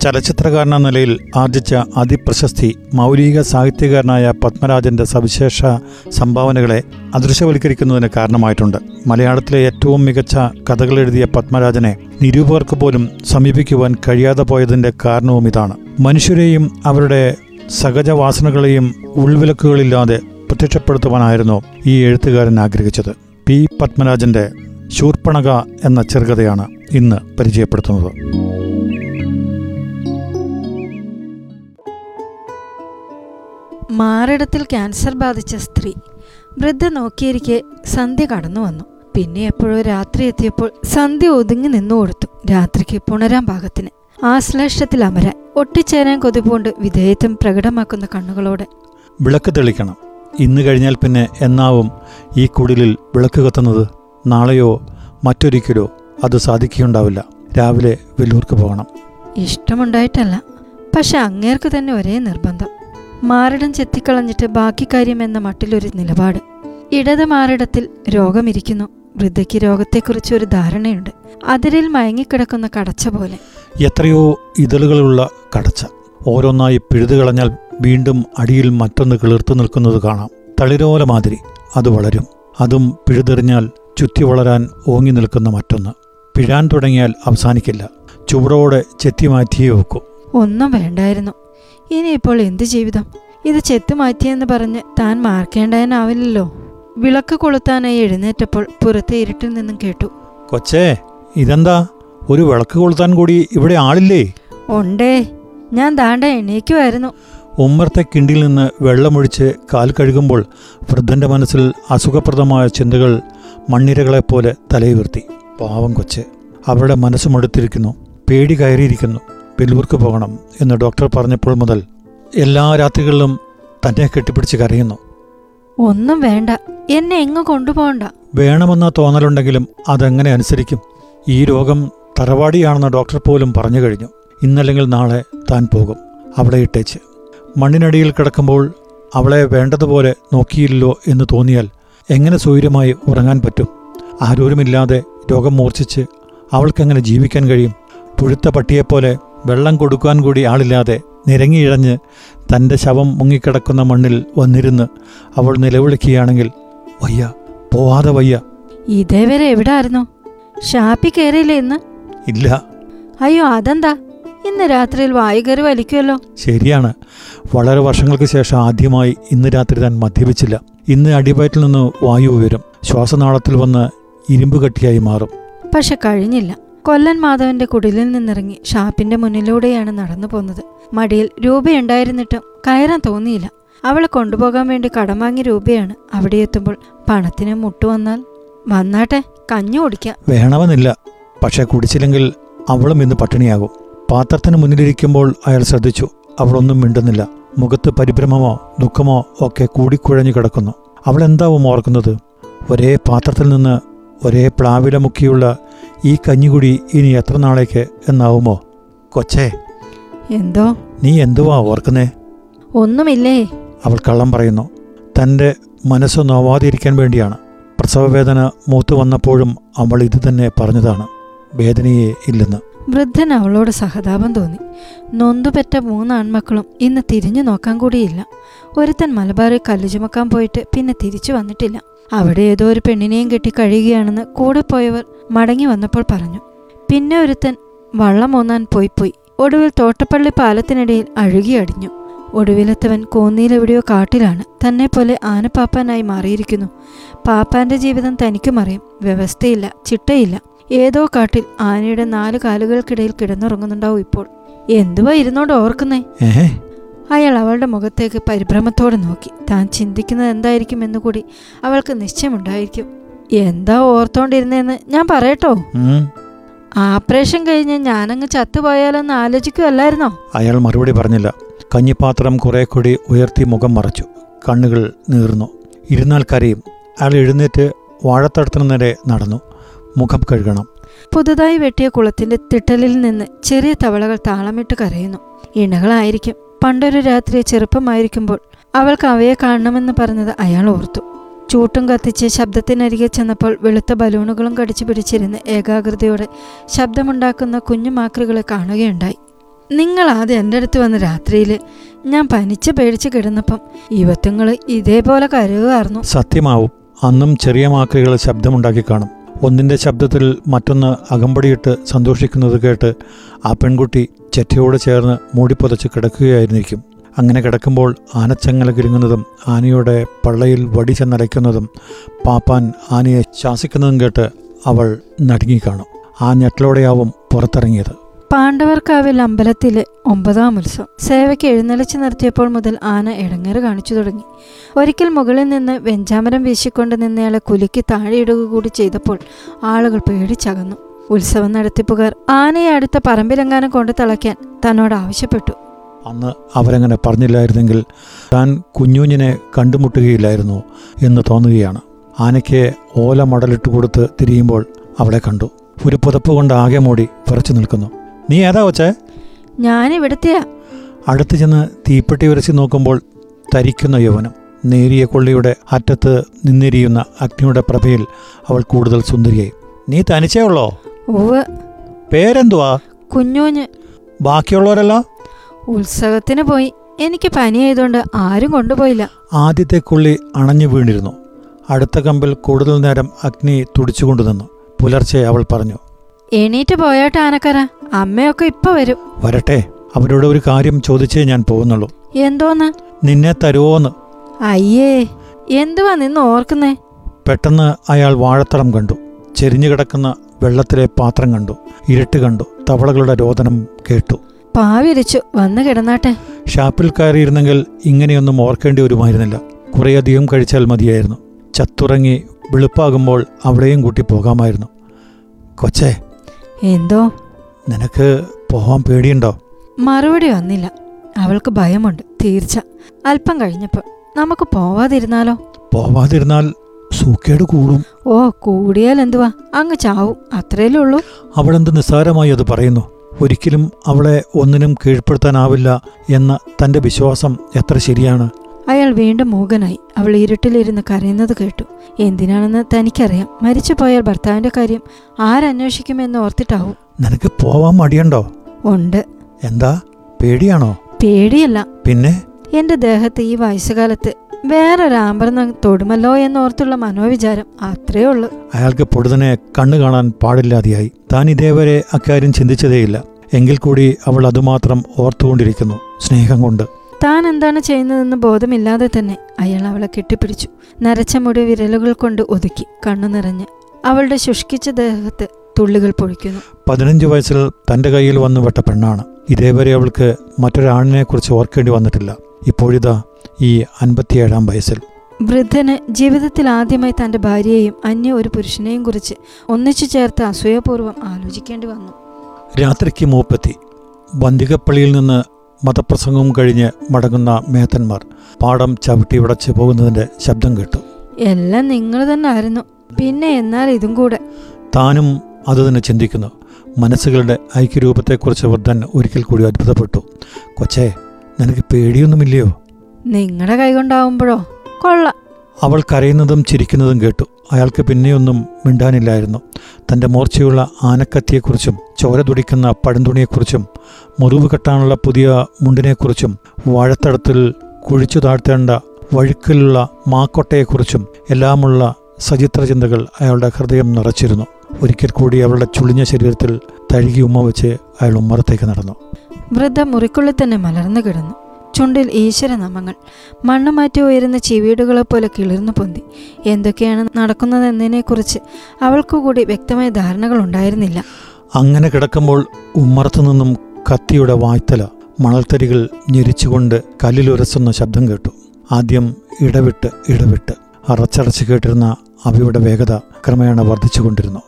ചലച്ചിത്രകാരൻ എന്ന നിലയിൽ ആർജിച്ച അതിപ്രശസ്തി മൗലിക സാഹിത്യകാരനായ പത്മരാജന്റെ സവിശേഷ സംഭാവനകളെ അദൃശ്യവൽക്കരിക്കുന്നതിന് കാരണമായിട്ടുണ്ട്. മലയാളത്തിലെ ഏറ്റവും മികച്ച കഥകൾ എഴുതിയ പത്മരാജനെ നിരൂപകർക്ക് പോലും സമീപിക്കുവാൻ കഴിയാതെ പോയതിന്റെ കാരണവും ഇതാണ്. മനുഷ്യരെയും അവരുടെ സഹജവാസനകളെയും ഉൾവിലക്കുകളില്ലാതെ പ്രത്യക്ഷപ്പെടുത്തുവാനായിരുന്നു ഈ എഴുത്തുകാരൻ ആഗ്രഹിച്ചത്. പി. പത്മരാജന്റെ ശൂർപ്പണക എന്ന ചെറുകഥയാണ് ഇന്ന് പരിചയപ്പെടുത്തുന്നത്. മാറിടത്തിൽ ക്യാൻസർ ബാധിച്ച സ്ത്രീ വൃദ്ധ നോക്കിയിരിക്കെ സന്ധ്യ കടന്നു വന്നു. പിന്നെ എപ്പോഴോ രാത്രി എത്തിയപ്പോൾ സന്ധ്യ ഒതുങ്ങി നിന്നു കൊടുത്തു. രാത്രിക്ക് പുണരാൻ പാകത്തിന്. ആശ്ലേഷത്തിൽ അമരാൻ ഒട്ടിച്ചേരാൻ കൊതിപ്പോണ്ട് വിധേയത്വം പ്രകടമാക്കുന്ന കണ്ണുകളോടെ. വിളക്ക് തെളിക്കണം. ഇന്ന് കഴിഞ്ഞാൽ പിന്നെ എന്നാവും ഈ കുടിലിൽ വിളക്ക് കത്തുന്നത്? നാളെയോ മറ്റൊരിക്കലോ അത് സാധിക്കുകയുണ്ടാവില്ല. രാവിലെ വെല്ലൂർക്ക് പോകണം. ഇഷ്ടമുണ്ടായിട്ടല്ല. പക്ഷെ അങ്ങേർക്ക് തന്നെ ഒരേ നിർബന്ധം. മാറിടം ചെത്തിക്കളഞ്ഞിട്ട് ബാക്കി കാര്യം എന്ന മട്ടിലൊരു നിലപാട്. ഇടത് മാറിടത്തിൽ രോഗമിരിക്കുന്നു. വൃദ്ധയ്ക്ക് രോഗത്തെക്കുറിച്ച് ഒരു ധാരണയുണ്ട്. അതിരിൽ മയങ്ങിക്കിടക്കുന്ന കടച്ച പോലെ. എത്രയോ ഇതളുകളുള്ള കടച്ച. ഓരോന്നായി പിഴുതു കളഞ്ഞാൽ വീണ്ടും അടിയിൽ മറ്റൊന്ന് കിളിർത്തു നിൽക്കുന്നത് കാണാം. തളിരോല മാതിരി അത് വളരും. അതും പിഴുതെറിഞ്ഞാൽ ചുറ്റി വളരാൻ ഓങ്ങി നിൽക്കുന്ന മറ്റൊന്ന്. പിഴാൻ തുടങ്ങിയാൽ അവസാനിക്കില്ല. ചുവടോടെ ചെത്തി മാറ്റിയേ വെക്കും. ഒന്നും വേണ്ടായിരുന്നു. ഇനിയിപ്പോൾ എന്ത് ജീവിതം? ഇത് ചെത്തു മാറ്റിയെന്ന് പറഞ്ഞ് താൻ മാർക്കേണ്ടതിനാവില്ലല്ലോ വിളക്ക് കൊളുത്താനായി എഴുന്നേറ്റപ്പോൾ പുറത്തെ ഇരുട്ടിൽ നിന്നും കേട്ടു. കൊച്ചേ ഇതെന്താ? ഒരു വിളക്ക് കൊളുത്താൻ കൂടി ഇവിടെ ആളില്ലേ? ഉണ്ടേ ഞാൻ താണ്ട എണീക്കുമായിരുന്നു ഉമ്മർത്തെ കിണ്ടിൽ നിന്ന് വെള്ളമൊഴിച്ച് കാൽ കഴുകുമ്പോൾ വൃദ്ധന്റെ മനസ്സിൽ അസുഖപ്രദമായ ചിന്തകൾ മണ്ണിരകളെപ്പോലെ തലയുയർത്തി. പാവം കൊച്ച് അവരുടെ മനസ്സ് മടുത്തിരിക്കുന്നു പേടി കയറിയിരിക്കുന്നു. വെല്ലൂർക്ക് പോകണം എന്ന് ഡോക്ടർ പറഞ്ഞപ്പോൾ മുതൽ എല്ലാ രാത്രികളിലും തന്നെ കെട്ടിപ്പിടിച്ച് കരയുന്നു. ഒന്നും വേണ്ട. എന്നെ എങ്ങ് കൊണ്ടുപോകണ്ട. വേണമെന്ന തോന്നലുണ്ടെങ്കിലും അതെങ്ങനെ അനുസരിക്കും? ഈ രോഗം തറവാടിയാണെന്ന് ഡോക്ടർ പോലും പറഞ്ഞു കഴിഞ്ഞു. ഇന്നല്ലെങ്കിൽ നാളെ താൻ പോകും. അവിടെ ഇട്ടേച്ച്. മണ്ണിനടിയിൽ കിടക്കുമ്പോൾ അവളെ വേണ്ടതുപോലെ നോക്കിയില്ലോ എന്ന് തോന്നിയാൽ എങ്ങനെ സൗകര്യമായി ഉറങ്ങാൻ പറ്റും? ആരോരുമില്ലാതെ രോഗം മൂർച്ഛിച്ച് അവൾക്കെങ്ങനെ ജീവിക്കാൻ കഴിയും? പുഴുത്ത പട്ടിയെപ്പോലെ വെള്ളം കൊടുക്കുവാൻ കൂടി ആളില്ലാതെ നിരങ്ങിയിഴഞ്ഞ് തന്റെ ശവം മുങ്ങിക്കിടക്കുന്ന മണ്ണിൽ വന്നിരുന്ന് അവൾ നിലവിളിക്കുകയാണെങ്കിൽ വയ്യ പോവാതെ വയ്യ. ഇതേവരെ എവിടെ ആയിരുന്നു ഷാപ്പി കയറിയില്ലേ ഇന്ന്? ഇല്ല. അയ്യോ അതെന്താ? ഇന്ന് രാത്രിയിൽ വായുകറി വലിക്കുമല്ലോ ശരിയാണ്. വളരെ വർഷങ്ങൾക്ക് ശേഷം ആദ്യമായി ഇന്ന് രാത്രി താൻ മദ്യപിച്ചില്ല. ഇന്ന് അടിവയറ്റിൽ നിന്ന് വായു ഉയരും. ശ്വാസനാളത്തിൽ വന്ന് ഇരുമ്പ് കട്ടിയായി മാറും. പക്ഷെ കഴിഞ്ഞില്ല. കൊല്ലൻ മാധവന്റെ കുടിലിൽ നിന്നിറങ്ങി ഷാപ്പിന്റെ മുന്നിലൂടെയാണ് നടന്നു പോന്നത്. മടിയിൽ രൂപയുണ്ടായിരുന്നിട്ടും കയറാൻ തോന്നിയില്ല. അവളെ കൊണ്ടുപോകാൻ വേണ്ടി കടം വാങ്ങിയ രൂപയാണ് അവിടെ എത്തുമ്പോൾ പണത്തിന് മുട്ടുവന്നാൽ വന്നാട്ടെ കഞ്ഞു കുടിക്കാം. വേണമെന്നില്ല. പക്ഷെ കുടിച്ചില്ലെങ്കിൽ അവളും ഇന്ന് പട്ടിണിയാകും. പാത്രത്തിന് മുന്നിലിരിക്കുമ്പോൾ അയാൾ ശ്രദ്ധിച്ചു. അവളൊന്നും മിണ്ടുന്നില്ല. മുഖത്ത് പരിഭ്രമമോ ദുഃഖമോ ഒക്കെ കൂടിക്കുഴഞ്ഞു കിടക്കുന്നു. അവളെന്താവും ഓർക്കുന്നത്? ഒരേ പാത്രത്തിൽ നിന്ന് ഒരേ പ്ലാവില മുക്കിയുള്ള ഈ കഞ്ഞികുടി ഇനി എത്ര നാളേക്ക് എന്നാവുമോ? കൊച്ചേ. എന്തോ? നീ എന്തുവാ ഓർക്കുന്നേ? ഒന്നുമില്ലേ? അവൾ കള്ളം പറയുന്നു. തന്റെ മനസ്സ് നോവാതിരിക്കാൻ വേണ്ടിയാണ്. പ്രസവവേദന മൂത്തു വന്നപ്പോഴും അവൾ ഇത് തന്നെ പറഞ്ഞതാണ്. വേദനയെ ഇല്ലെന്ന്. വൃദ്ധൻ അവളോട് സഹതാപം തോന്നി. നൊന്തുപെറ്റ മൂന്ന് ആൺമക്കളും ഇന്ന് തിരിഞ്ഞു നോക്കാൻ കൂടിയില്ല. ഒരുത്തൻ മലബാറിൽ കല്ല് ചുമക്കാൻ പോയിട്ട് പിന്നെ തിരിച്ചു വന്നിട്ടില്ല. അവിടെ ഏതോ ഒരു പെണ്ണിനെയും കെട്ടി കഴിയുകയാണെന്ന് കൂടെ പോയവർ മടങ്ങി വന്നപ്പോൾ പറഞ്ഞു. പിന്നെ ഒരുത്തൻ വള്ളം ഓന്നാൻ പോയി ഒടുവിൽ തോട്ടപ്പള്ളി പാലത്തിനിടയിൽ അഴുകിയടിഞ്ഞു ഒടുവിലെത്തവൻ കോന്നിയിലെവിടെയോ കാട്ടിലാണ്. തന്നെ പോലെ ആനപ്പാപ്പാനായി മാറിയിരിക്കുന്നു. പാപ്പാന്റെ ജീവിതം തനിക്കും അറിയാം. വ്യവസ്ഥയില്ല ചിട്ടയില്ല. ഏതോ കാട്ടിൽ ആനയുടെ നാല് കാലുകൾക്കിടയിൽ കിടന്നുറങ്ങുന്നുണ്ടാവും ഇപ്പോൾ. എന്തുവാ ഇരുന്നോണ്ട് ഓർക്കുന്നേ? അയാൾ അവളുടെ മുഖത്തേക്ക് പരിഭ്രമത്തോടെ നോക്കി. താൻ ചിന്തിക്കുന്നത് എന്തായിരിക്കും എന്ന് കൂടി അവൾക്ക് നിശ്ചയമുണ്ടായിരിക്കും. എന്താ ഓർത്തോണ്ടിരുന്നേന്ന് ഞാൻ പറയട്ടോ. ആപ്രേഷൻ ആപ്പറേഷൻ കഴിഞ്ഞ് ഞാനങ്ങ് ചത്തുപോയാലെന്ന് ആലോചിക്കുമല്ലായിരുന്നോ അയാൾ മറുപടി പറഞ്ഞില്ല. കഞ്ഞിപ്പാത്രം കുറെ കൂടി ഉയർത്തി മുഖം മറച്ചു. കണ്ണുകൾ നീർന്നു. ഇരുന്നാൽ കരയും. അയാൾ എഴുന്നേറ്റ് വാഴത്തടത്തിനു നേരെ നടന്നു. മുഖം കഴുകണം. പുതുതായി വെട്ടിയ കുളത്തിന്റെ തിട്ടലിൽ നിന്ന് ചെറിയ തവളകൾ താളമിട്ട് കരയുന്നു. ഇണകളായിരിക്കും. പണ്ടൊരു രാത്രി ചെറുപ്പമായിരിക്കുമ്പോൾ അവൾക്ക് അവയെ കാണണമെന്ന് പറഞ്ഞത് അയാൾ ഓർത്തു. ചൂട്ടും കത്തിച്ച് ശബ്ദത്തിനരികെ ചെന്നപ്പോൾ വെളുത്ത ബലൂണുകളും കടിച്ചു പിടിച്ചിരുന്ന് ഏകാഗ്രതയോടെ ശബ്ദമുണ്ടാക്കുന്ന കുഞ്ഞു മാക്രികളെ കാണുകയുണ്ടായി. നിങ്ങൾ ആദ്യം എന്റെ അടുത്ത് വന്ന രാത്രിയിൽ ഞാൻ പനിച്ച് പേടിച്ച് കിടന്നപ്പം യുവത്വങ്ങൾ ഇതേപോലെ കരുകുകയായിരുന്നു സത്യമാവും. അന്നും ചെറിയ മാക്രികൾ ശബ്ദമുണ്ടാക്കി കാണും. ഒന്നിന്റെ ശബ്ദത്തിൽ മറ്റൊന്ന് അകമ്പടിയിട്ട് സന്തോഷിക്കുന്നത് കേട്ട് ആ പെൺകുട്ടി ചെറ്റയോട് ചേർന്ന് മൂടിപ്പൊതച്ച് കിടക്കുകയായിരിക്കും. അങ്ങനെ കിടക്കുമ്പോൾ ആനച്ചങ്ങല കിരുങ്ങുന്നതും ആനയുടെ പള്ളയിൽ വടി ചെന്നടയ്ക്കുന്നതും പാപ്പാൻ ആനയെ ശാസിക്കുന്നതും കേട്ട് അവൾ നടുങ്ങിക്കാണും ആ ഞെട്ടലോടെയാവും പുറത്തിറങ്ങിയത്. പാണ്ഡവർക്കാവിൽ അമ്പലത്തിലെ ഒമ്പതാം ഉത്സവം. സേവയ്ക്ക് എഴുന്നള്ളിച്ച് നിർത്തിയപ്പോൾ മുതൽ ആന ഇടങ്ങേറ് കാണിച്ചു തുടങ്ങി. ഒരിക്കൽ മുകളിൽ നിന്ന് വെഞ്ചാമരം വീശിക്കൊണ്ട് നിന്നയാളെ കുലുക്കി താഴെയിടുക കൂടി ചെയ്തപ്പോൾ ആളുകൾ പേടിച്ചകന്നു. ഉത്സവം നടത്തിപ്പുകാർ ആനയെ അടുത്ത പറമ്പിലെങ്ങാനും കൊണ്ട് തളയ്ക്കാൻ തന്നോട് ആവശ്യപ്പെട്ടു. അന്ന് അവരങ്ങനെ പറഞ്ഞില്ലായിരുന്നെങ്കിൽ താൻ കുഞ്ഞുഞ്ഞിനെ കണ്ടുമുട്ടുകയില്ലായിരുന്നു എന്ന് തോന്നുകയാണ്. ആനയ്ക്ക് ഓല മടലിട്ട് കൊടുത്ത് തിരിയുമ്പോൾ അവളെ കണ്ടു. ഒരു പുതപ്പ് കൊണ്ട് ആകെ മൂടി വിറച്ചു നിൽക്കുന്നു. നീ ഏതാ വച്ചേ ഞാനിവിടുത്തെയാ. അടുത്ത് ചെന്ന് തീപ്പെട്ടി ഉരച്ച് നോക്കുമ്പോൾ തരിക്കുന്ന യൗവനം. നേരിയ കൊള്ളിയുടെ അറ്റത്ത് നിന്നിരിയുന്ന അഗ്നിയുടെ പ്രഭയിൽ അവൾ കൂടുതൽ സുന്ദരിയായി. നീ തനിച്ചേ ഉള്ളോ? പേരെന്തുവാ? കുഞ്ഞൂഞ്ഞ്. ബാക്കിയുള്ളവരല്ല? ഉത്സവത്തിന് പോയി. എനിക്ക് പനിയായതുകൊണ്ട് ആരും കൊണ്ടുപോയില്ല. ആദ്യത്തെ കൊള്ളി അണഞ്ഞു വീണിരുന്നു. അടുത്ത കമ്പിൽ കൂടുതൽ നേരം അഗ്നി തുടിച്ചുകൊണ്ടു നിന്നു. പുലർച്ചെ അവൾ പറഞ്ഞു എണീറ്റ് പോയാട്ട് ആനക്കര അമ്മയൊക്കെ ഇപ്പൊ വരും. വരട്ടെ അവരോട് ഒരു കാര്യം ചോദിച്ചേ ഞാൻ പോകുന്നുള്ളൂ. എന്തോന്ന്? നിന്നെ തരുവോന്ന്. അയ്യേ എന്തുവാ നിന്ന് ഓർക്കുന്നേ? പെട്ടെന്ന് അയാൾ വാഴത്തളം കണ്ടു. ചെരിഞ്ഞു കിടക്കുന്ന വെള്ളത്തിലെ പാത്രം കണ്ടു. ഇരുട്ട് കണ്ടു. തവളകളുടെ രോദനം കേട്ടു. പാവിരിച്ചു. വന്ന് കിടന്നാട്ടെ. ഷാപ്പിൽ കയറിയിരുന്നെങ്കിൽ ഇങ്ങനെയൊന്നും ഓർക്കേണ്ടി വരുമായിരുന്നില്ല. കുറേയധികം കഴിച്ചാൽ മതിയായിരുന്നു. ചത്തുറങ്ങി വെളുപ്പാകുമ്പോൾ അവിടെയും കൂട്ടി പോകാമായിരുന്നു. കൊച്ചേ. എന്തോ? നിനക്ക് പോവാൻ പേടിയുണ്ടോ? മറുപടി വന്നില്ല. അവൾക്ക് ഭയമുണ്ട് തീർച്ച. അല്പം കഴിഞ്ഞപ്പോൾ നമുക്ക് പോവാതിരുന്നാലോ? പോവാതിരുന്നാൽ സൂക്കേട് കൂടും. ഓ കൂടിയാൽ എന്തുവാ? അങ്ങ് ചാവും അത്രയല്ലേ ഉള്ളൂ. അവളെന്ത് നിസ്സാരമായി അത് പറയുന്നു. ഒരിക്കലും അവളെ ഒന്നിനും കീഴ്പ്പെടുത്താനാവില്ല എന്ന തന്റെ വിശ്വാസം എത്ര ശരിയാണ്. അയാൾ വീണ്ടും മൂകനായി അവൾ ഇരുട്ടിലിരുന്ന് കരയുന്നത് കേട്ടു. എന്തിനാണെന്ന് തനിക്കറിയാം. മരിച്ചു പോയാൽ ഭർത്താവിന്റെ കാര്യം ആരന്വേഷിക്കുമെന്ന് ഓർത്തിട്ടാവും. നിനക്ക് പോവാൻ മടിയുണ്ടോ? ഉണ്ട്. എന്താ? പേടിയാണോ? പേടിയല്ല. പിന്നെ? എന്റെ ദേഹത്ത് ഈ വയസ്സുകാലത്ത് വേറൊരാമ്പർന്ന് തൊടുമല്ലോ എന്നോർത്തുള്ള മനോവിചാരം അത്രേ ഉള്ളൂ. അയാൾക്ക് പൊടുതനെ കണ്ണു കാണാൻ പാടില്ലാതെയായി. താൻ ഇതേവരെ അക്കാര്യം ചിന്തിച്ചതേയില്ല. എങ്കിൽ കൂടി അവൾ അതുമാത്രം ഓർത്തുകൊണ്ടിരിക്കുന്നു സ്നേഹം കൊണ്ട്. താൻ എന്താണ് ചെയ്യുന്നതെന്ന് ബോധമില്ലാതെ തന്നെ അയാൾ അവളെ കെട്ടിപ്പിടിച്ചു. നരച്ച മുടി വിരലുകൾ കൊണ്ട് ഒതുക്കി കണ്ണു നിറഞ്ഞ് അവളുടെ ശുഷ്കിച്ച ദേഹത്ത് തുള്ളികൾ പൊഴിക്കുന്നു. പതിനഞ്ച് വയസ്സിൽ തന്റെ കയ്യിൽ വന്നു വിട്ട പെണ്ണാണ്. ഇതേവരെ അവൾക്ക് മറ്റൊരാണിനെക്കുറിച്ച് ഓർക്കേണ്ടി വന്നിട്ടില്ല. ഇപ്പോഴിതാ ഈ അൻപത്തിയേഴാം വയസ്സിൽ. വൃദ്ധന് ജീവിതത്തിൽ ആദ്യമായി തന്റെ ഭാര്യയെയും അന്യ ഒരു പുരുഷനെയും കുറിച്ച് ഒന്നിച്ചു ചേർത്ത് അസൂയപൂർവം ആലോചിക്കേണ്ടി വന്നു. രാത്രിക്ക് മൂപ്പത്തി. ബന്ദികപ്പള്ളിയിൽ നിന്ന് മതപ്രസംഗവും കഴിഞ്ഞ് മടങ്ങുന്ന മേത്തന്മാർ പാടം ചവിട്ടി ഉടച്ച് പോകുന്നതിന്റെ ശബ്ദം കേട്ടു. എല്ലാം നിങ്ങൾ തന്നെ ആയിരുന്നു. പിന്നെ എന്നാൽ ഇതും കൂടെ. താനും അതുതന്നെ ചിന്തിക്കുന്നു. മനസ്സുകളുടെ ഐക്യരൂപത്തെക്കുറിച്ച് വൃദ്ധൻ ഒരിക്കൽ കൂടി അത്ഭുതപ്പെട്ടു. കൊച്ചേ നിനക്ക് പേടിയൊന്നുമില്ലയോ? നിങ്ങളുടെ കൈകൊണ്ടാവുമ്പോഴോ കൊള്ള. അവൾ കരയുന്നതും ചിരിക്കുന്നതും കേട്ടു. അയാൾക്ക് പിന്നെയൊന്നും മിണ്ടാനില്ലായിരുന്നു. തന്റെ മൂർച്ചയുള്ള ആനക്കത്തിയെക്കുറിച്ചും ചോര തുടിക്കുന്ന പഴന്തുണിയെക്കുറിച്ചും മുറിവ് കെട്ടാനുള്ള പുതിയ മുണ്ടിനെക്കുറിച്ചും വാഴത്തടത്തിൽ കുഴിച്ചു താഴ്ത്തേണ്ട വഴുക്കലുള്ള മാക്കൊട്ടയെക്കുറിച്ചും എല്ലാമുള്ള സചിത്ര ചിന്തകൾ അയാളുടെ ഹൃദയം നിറച്ചിരുന്നു. ഒരിക്കൽ കൂടി അവളുടെ ചുളിഞ്ഞ ശരീരത്തിൽ തഴുകി ഉമ്മ വെച്ച് അയാൾ ഉമ്മറത്തേക്ക് നടന്നു. വൃദ്ധ മുറിക്കുള്ളിൽ തന്നെ മലർന്നു കിടന്നു. ചുണ്ടിൽ ഈശ്വരനാമങ്ങൾ മണ്ണ് മാറ്റി ഉയരുന്ന ചെവീടുകളെ പോലെ കിളിർന്നു പൊന്തി. എന്തൊക്കെയാണ് നടക്കുന്നതെന്നതിനെക്കുറിച്ച് അവൾക്കു കൂടി വ്യക്തമായ ധാരണകൾ ഉണ്ടായിരുന്നില്ല. അങ്ങനെ കിടക്കുമ്പോൾ ഉമ്മറത്തു നിന്നും കത്തിയുടെ വായ്ത്തല മണൽത്തരികൾ ഞെരിച്ചുകൊണ്ട് കല്ലിലുരസുന്ന ശബ്ദം കേട്ടു. ആദ്യം ഇടവിട്ട് ഇടവിട്ട്. അറച്ചറച്ച് കേട്ടിരുന്ന അവയുടെ വേഗത ക്രമേണ വർദ്ധിച്ചുകൊണ്ടിരുന്നു.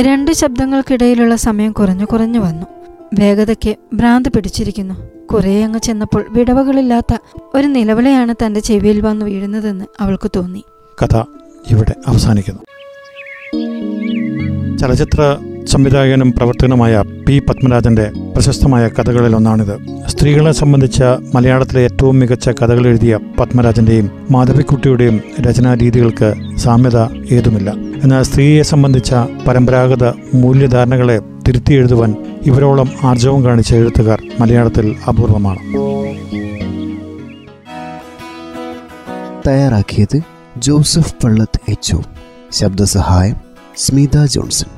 രണ്ട് ശബ്ദങ്ങൾക്കിടയിലുള്ള സമയം കുറഞ്ഞു കുറഞ്ഞു വന്നു. വേഗതയ്ക്ക് ഭ്രാന്ത് പിടിച്ചിരിക്കുന്നു. കുറേ അങ്ങ് ചെന്നപ്പോൾ വിടവകളില്ലാത്ത ഒരു നിലവിളയാണ് തന്റെ ചെവിയിൽ വന്നു വീഴുന്നതെന്ന് അവൾക്ക് തോന്നി. കഥ ഇവിടെ അവസാനിക്കുന്നു. ചലച്ചിത്ര സംവിധായകനും പ്രവർത്തകനുമായ പി പത്മരാജന്റെ പ്രശസ്തമായ കഥകളിൽ ഒന്നാണിത് സ്ത്രീകളെ സംബന്ധിച്ച മലയാളത്തിലെ ഏറ്റവും മികച്ച കഥകൾ എഴുതിയ പത്മരാജന്റെയും മാധവിക്കുട്ടിയുടെയും രചനാരീതികൾക്ക് സാമ്യത ഏതുമില്ല. എന്നാൽ സ്ത്രീയെ സംബന്ധിച്ച പരമ്പരാഗത മൂല്യധാരണകളെ തിരുത്തി എഴുതുവാൻ ഇവരോളം ആർജവം കാണിച്ച എഴുത്തുകാർ മലയാളത്തിൽ അപൂർവമാണ്. തയ്യാറാക്കിയത് ജോസഫ് പള്ളത്ത് എച്ച് ശബ്ദസഹായം സ്മിത ജോൺസൺ.